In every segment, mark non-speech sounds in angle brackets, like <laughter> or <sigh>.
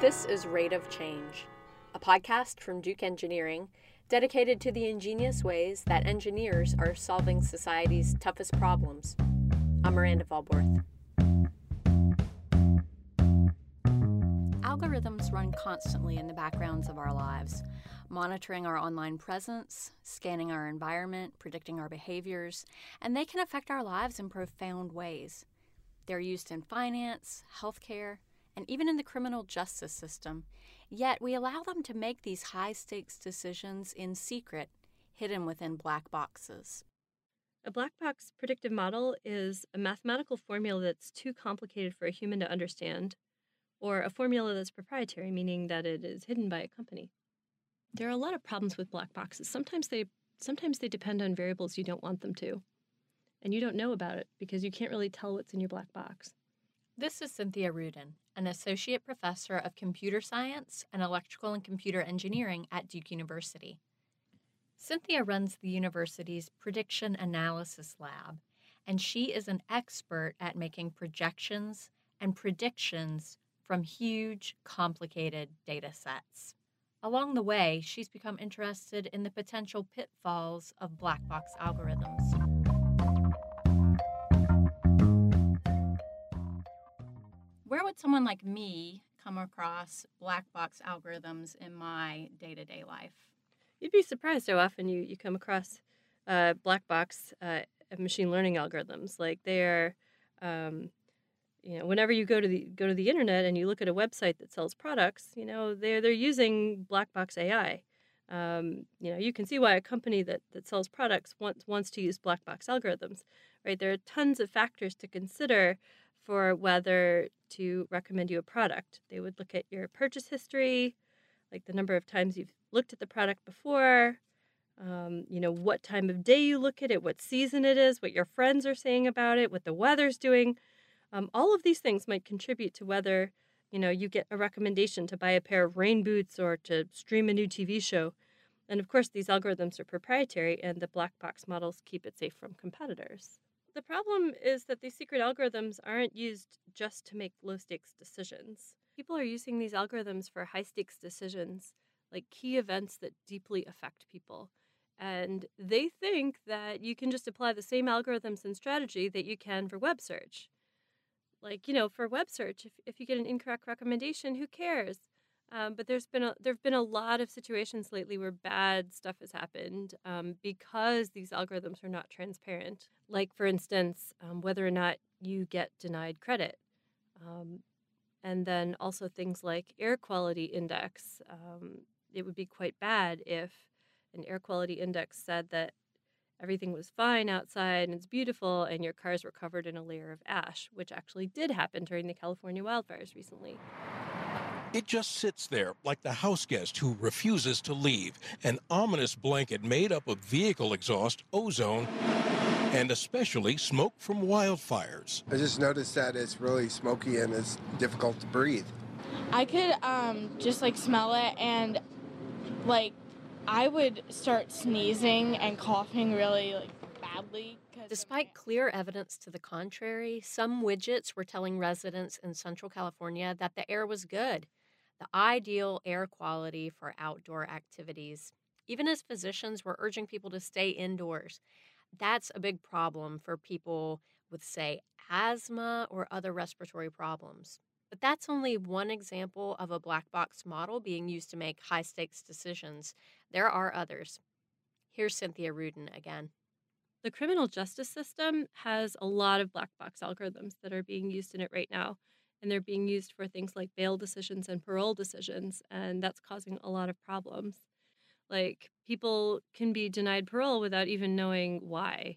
This is Rate of Change, a podcast from Duke Engineering dedicated to the ingenious ways that engineers are solving society's toughest problems. I'm Miranda Valborth. Algorithms run constantly in the backgrounds of our lives, monitoring our online presence, scanning our environment, predicting our behaviors, and they can affect our lives in profound ways. They're used in finance, healthcare, and even in the criminal justice system. Yet we allow them to make these high stakes decisions in secret, hidden within black boxes. A black box predictive model is a mathematical formula that's too complicated for a human to understand, or a formula that's proprietary, meaning that it is hidden by a company. There are a lot of problems with black boxes. Sometimes they sometimes they depend on variables you don't want them to. And you don't know about it because you can't really tell what's in your black box. This is Cynthia Rudin, an associate professor of computer science and electrical and computer engineering at Duke University. Cynthia runs the university's Prediction Analysis Lab, and she is an expert at making projections and predictions from huge, complicated data sets. Along the way, she's become interested in the potential pitfalls of black box algorithms. Where would someone like me come across black box algorithms in my day to day life? You'd be surprised how often you, you come across uh, black box uh, machine learning algorithms. Like they are, um, you know, whenever you go to the go to the internet and you look at a website that sells products, you know, they're they're using black box AI. Um, you know, you can see why a company that, that sells products wants wants to use black box algorithms, right? There are tons of factors to consider for whether to recommend you a product. They would look at your purchase history, like the number of times you've looked at the product before, um, you know, what time of day you look at it, what season it is, what your friends are saying about it, what the weather's doing. Um, all of these things might contribute to whether, you know, you get a recommendation to buy a pair of rain boots or to stream a new TV show. And of course, these algorithms are proprietary, and the black box models keep it safe from competitors. The problem is that these secret algorithms aren't used just to make low stakes decisions. People are using these algorithms for high stakes decisions, like key events that deeply affect people. And they think that you can just apply the same algorithms and strategy that you can for web search. Like, you know, for web search, if, if you get an incorrect recommendation, who cares? Um, but there's been a, there've been a lot of situations lately where bad stuff has happened um, because these algorithms are not transparent. Like for instance, um, whether or not you get denied credit, um, and then also things like air quality index. Um, it would be quite bad if an air quality index said that everything was fine outside and it's beautiful, and your cars were covered in a layer of ash, which actually did happen during the California wildfires recently. It just sits there like the house guest who refuses to leave, an ominous blanket made up of vehicle exhaust, ozone, and especially smoke from wildfires. I just noticed that it's really smoky and it's difficult to breathe. I could um, just like smell it and like I would start sneezing and coughing really like badly. Despite clear evidence to the contrary, some widgets were telling residents in Central California that the air was good the ideal air quality for outdoor activities, even as physicians were urging people to stay indoors. That's a big problem for people with, say, asthma or other respiratory problems. But that's only one example of a black box model being used to make high stakes decisions. There are others. Here's Cynthia Rudin again. The criminal justice system has a lot of black box algorithms that are being used in it right now and they're being used for things like bail decisions and parole decisions, and that's causing a lot of problems. Like people can be denied parole without even knowing why.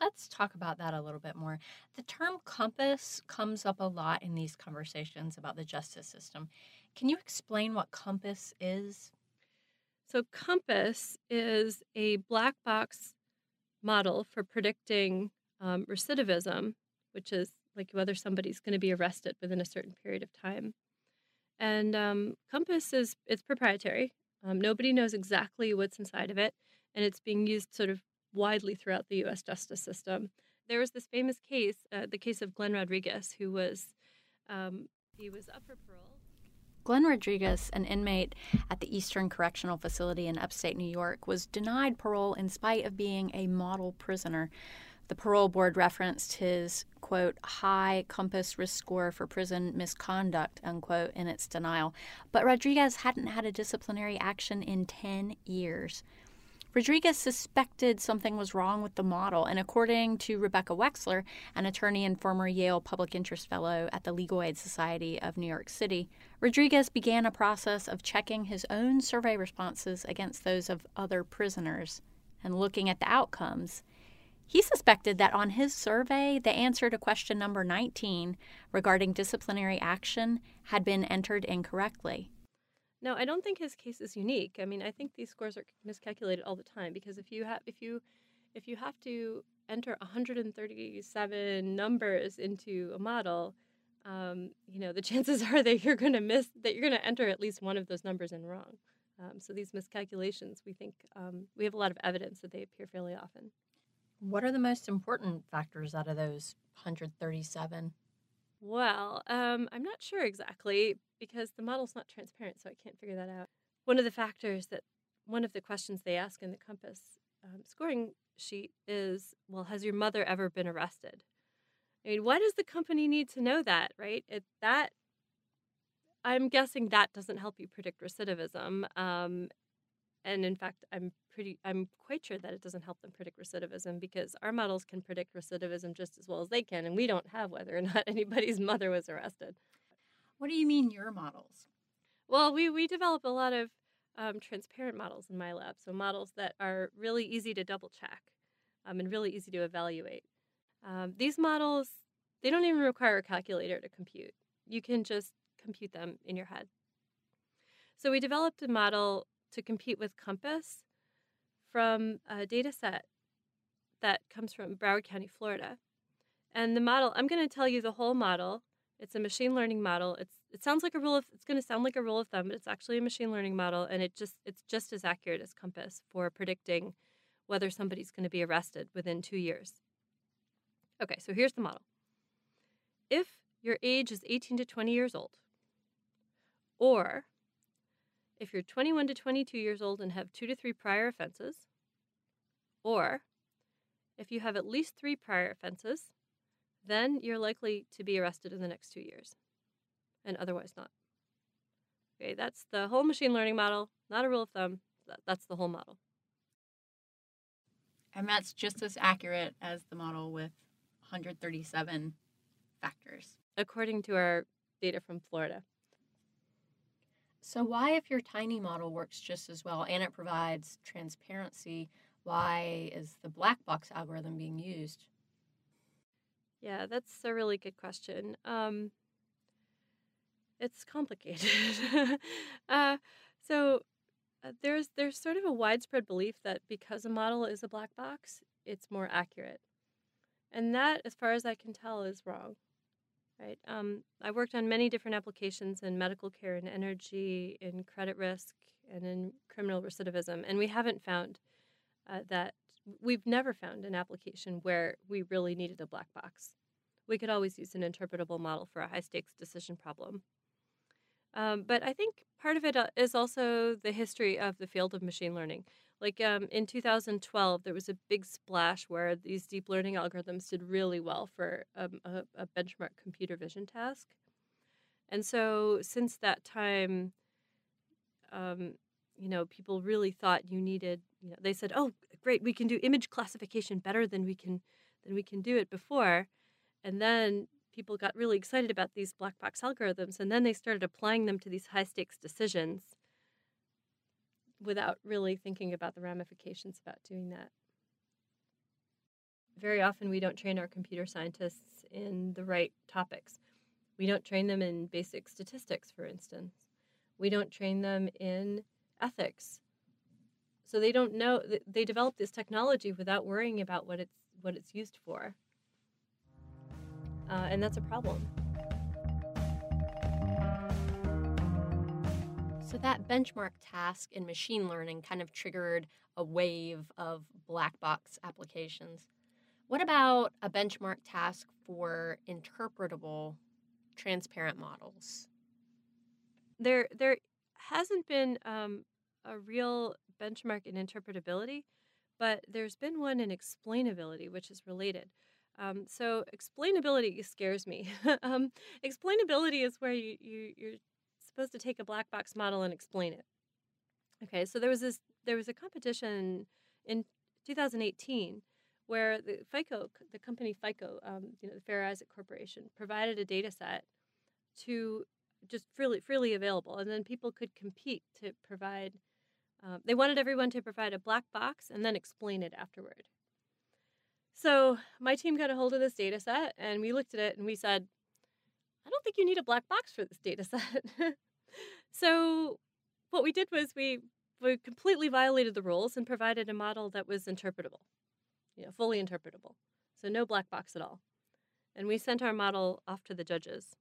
Let's talk about that a little bit more. The term COMPAS comes up a lot in these conversations about the justice system. Can you explain what COMPAS is? So, COMPAS is a black box model for predicting um, recidivism, which is like whether somebody's going to be arrested within a certain period of time. And um, COMPAS is it's proprietary. Um, nobody knows exactly what's inside of it, and it's being used sort of widely throughout the U.S. justice system. There was this famous case, uh, the case of Glenn Rodriguez, who was um, he was up for parole. Glenn Rodriguez, an inmate at the Eastern Correctional Facility in upstate New York, was denied parole in spite of being a model prisoner. The parole board referenced his, quote, high COMPAS risk score for prison misconduct, unquote, in its denial. But Rodriguez hadn't had a disciplinary action in 10 years. Rodriguez suspected something was wrong with the model, and according to Rebecca Wexler, an attorney and former Yale Public Interest Fellow at the Legal Aid Society of New York City, Rodriguez began a process of checking his own survey responses against those of other prisoners and looking at the outcomes. He suspected that on his survey, the answer to question number 19 regarding disciplinary action had been entered incorrectly. No, I don't think his case is unique. I mean, I think these scores are miscalculated all the time because if you have if you if you have to enter 137 numbers into a model, um, you know, the <laughs> chances are that you're going to miss that you're going to enter at least one of those numbers in wrong. Um, so these miscalculations, we think um, we have a lot of evidence that they appear fairly often. What are the most important factors out of those 137? Well, um, I'm not sure exactly because the model's not transparent, so I can't figure that out. One of the factors that one of the questions they ask in the COMPAS um, scoring sheet is, well, has your mother ever been arrested? I mean, why does the company need to know that, right? It, that I'm guessing that doesn't help you predict recidivism. Um, and in fact, I'm pretty I'm quite sure that it doesn't help them predict recidivism because our models can predict recidivism just as well as they can, and we don't have whether or <laughs> not anybody's mother was arrested. What do you mean your models? Well, we we develop a lot of um, transparent models in my lab, so models that are really easy to double check um, and really easy to evaluate. Um, these models they don't even require a calculator to compute. You can just compute them in your head. So we developed a model to compete with COMPAS from a data set that comes from Broward County, Florida. And the model, I'm going to tell you the whole model. It's a machine learning model. It's it sounds like a rule of it's going to sound like a rule of thumb, but it's actually a machine learning model and it just it's just as accurate as COMPAS for predicting whether somebody's going to be arrested within 2 years. Okay, so here's the model. If your age is 18 to 20 years old, or if you're 21 to 22 years old and have two to three prior offenses, or if you have at least three prior offenses, then you're likely to be arrested in the next two years, and otherwise not. Okay, that's the whole machine learning model, not a rule of thumb. That's the whole model. And that's just as accurate as the model with 137 factors. According to our data from Florida. So, why, if your tiny model works just as well and it provides transparency, why is the black box algorithm being used? Yeah, that's a really good question. Um, it's complicated. <laughs> uh, so, uh, there's there's sort of a widespread belief that because a model is a black box, it's more accurate, and that, as far as I can tell, is wrong right? Um, I worked on many different applications in medical care and energy, in credit risk, and in criminal recidivism, and we haven't found uh, that we've never found an application where we really needed a black box. We could always use an interpretable model for a high stakes decision problem. Um, but I think part of it uh, also the history of the field of machine learning. Like um, in 2012, there was a big splash where these deep learning algorithms did really well for um, a, a benchmark computer vision task. And so since that time, um, you know, people really thought you needed, you know, they said, oh, great, we can do image classification better than we can than we can do it before. And then people got really excited about these black box algorithms and then they started applying them to these high stakes decisions without really thinking about the ramifications about doing that. Very often, we don't train our computer scientists in the right topics. We don't train them in basic statistics, for instance. We don't train them in ethics. So they don't know, they develop this technology without worrying about what it's, what it's used for. Uh, and that's a problem. So that benchmark task in machine learning kind of triggered a wave of black box applications. What about a benchmark task for interpretable transparent models? there there hasn't been um, a real benchmark in interpretability, but there's been one in explainability, which is related. Um, so explainability scares me. <laughs> um, explainability is where you, you you're supposed to take a black box model and explain it. Okay, so there was this there was a competition in 2018 where the FICO, the company FICO, um, you know, the Fair Isaac Corporation, provided a data set to just freely freely available, and then people could compete to provide. Um, they wanted everyone to provide a black box and then explain it afterward. So my team got a hold of this data set, and we looked at it and we said, "I don't think you need a black box for this data set." <laughs> so what we did was we we completely violated the rules and provided a model that was interpretable, you know, fully interpretable. So no black box at all. And we sent our model off to the judges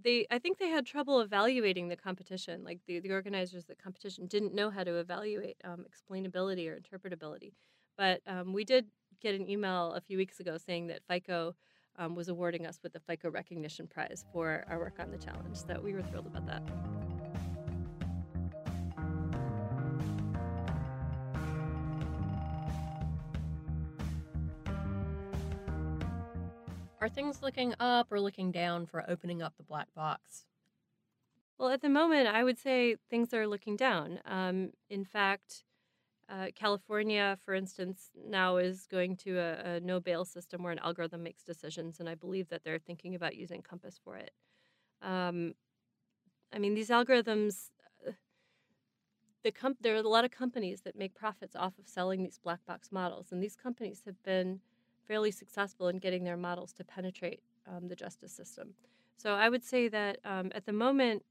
they I think they had trouble evaluating the competition. Like the, the organizers of the competition didn't know how to evaluate um, explainability or interpretability. But um, we did get an email a few weeks ago saying that FICO um, was awarding us with the FICO Recognition Prize for our work on the challenge. So we were thrilled about that. Are things looking up or looking down for opening up the black box? Well, at the moment, I would say things are looking down. Um, in fact, uh, California, for instance, now is going to a, a, no bail system where an algorithm makes decisions, and I believe that they're thinking about using COMPAS for it. Um, I mean, these algorithms, uh, the comp- there are a lot of companies that make profits off of selling these black box models, and these companies have been fairly successful in getting their models to penetrate um, the justice system. So I would say that um, at the moment,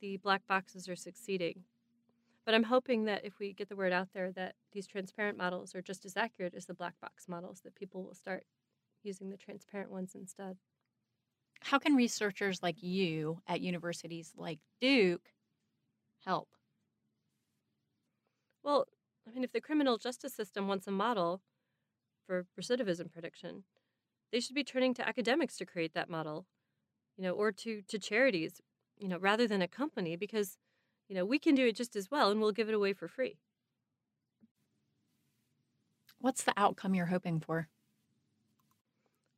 the black boxes are succeeding. But I'm hoping that if we get the word out there that these transparent models are just as accurate as the black box models, that people will start using the transparent ones instead. How can researchers like you at universities like Duke help? Well, I mean, if the criminal justice system wants a model, for recidivism prediction. They should be turning to academics to create that model, you know, or to to charities, you know, rather than a company because, you know, we can do it just as well and we'll give it away for free. What's the outcome you're hoping for?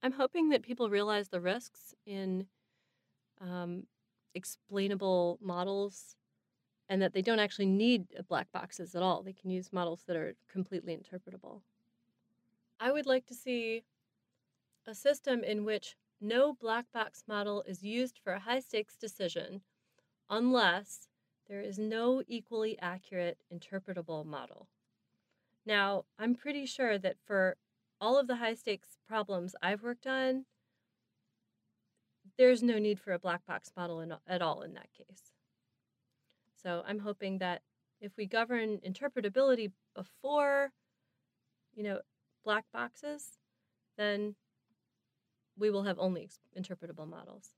I'm hoping that people realize the risks in um, explainable models and that they don't actually need black boxes at all. They can use models that are completely interpretable. I would like to see a system in which no black box model is used for a high stakes decision unless there is no equally accurate interpretable model. Now, I'm pretty sure that for all of the high stakes problems I've worked on, there's no need for a black box model in, at all in that case. So I'm hoping that if we govern interpretability before, you know, black boxes, then we will have only interpretable models.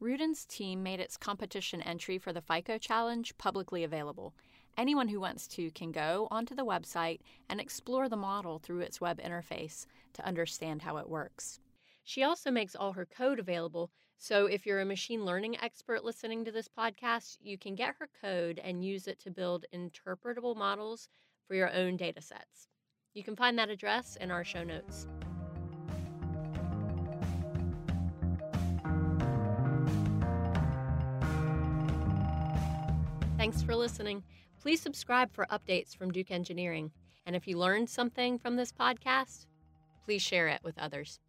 Rudin's team made its competition entry for the FICO challenge publicly available. Anyone who wants to can go onto the website and explore the model through its web interface to understand how it works. She also makes all her code available, so if you're a machine learning expert listening to this podcast, you can get her code and use it to build interpretable models for your own data sets. You can find that address in our show notes. Thanks for listening. Please subscribe for updates from Duke Engineering. And if you learned something from this podcast, please share it with others.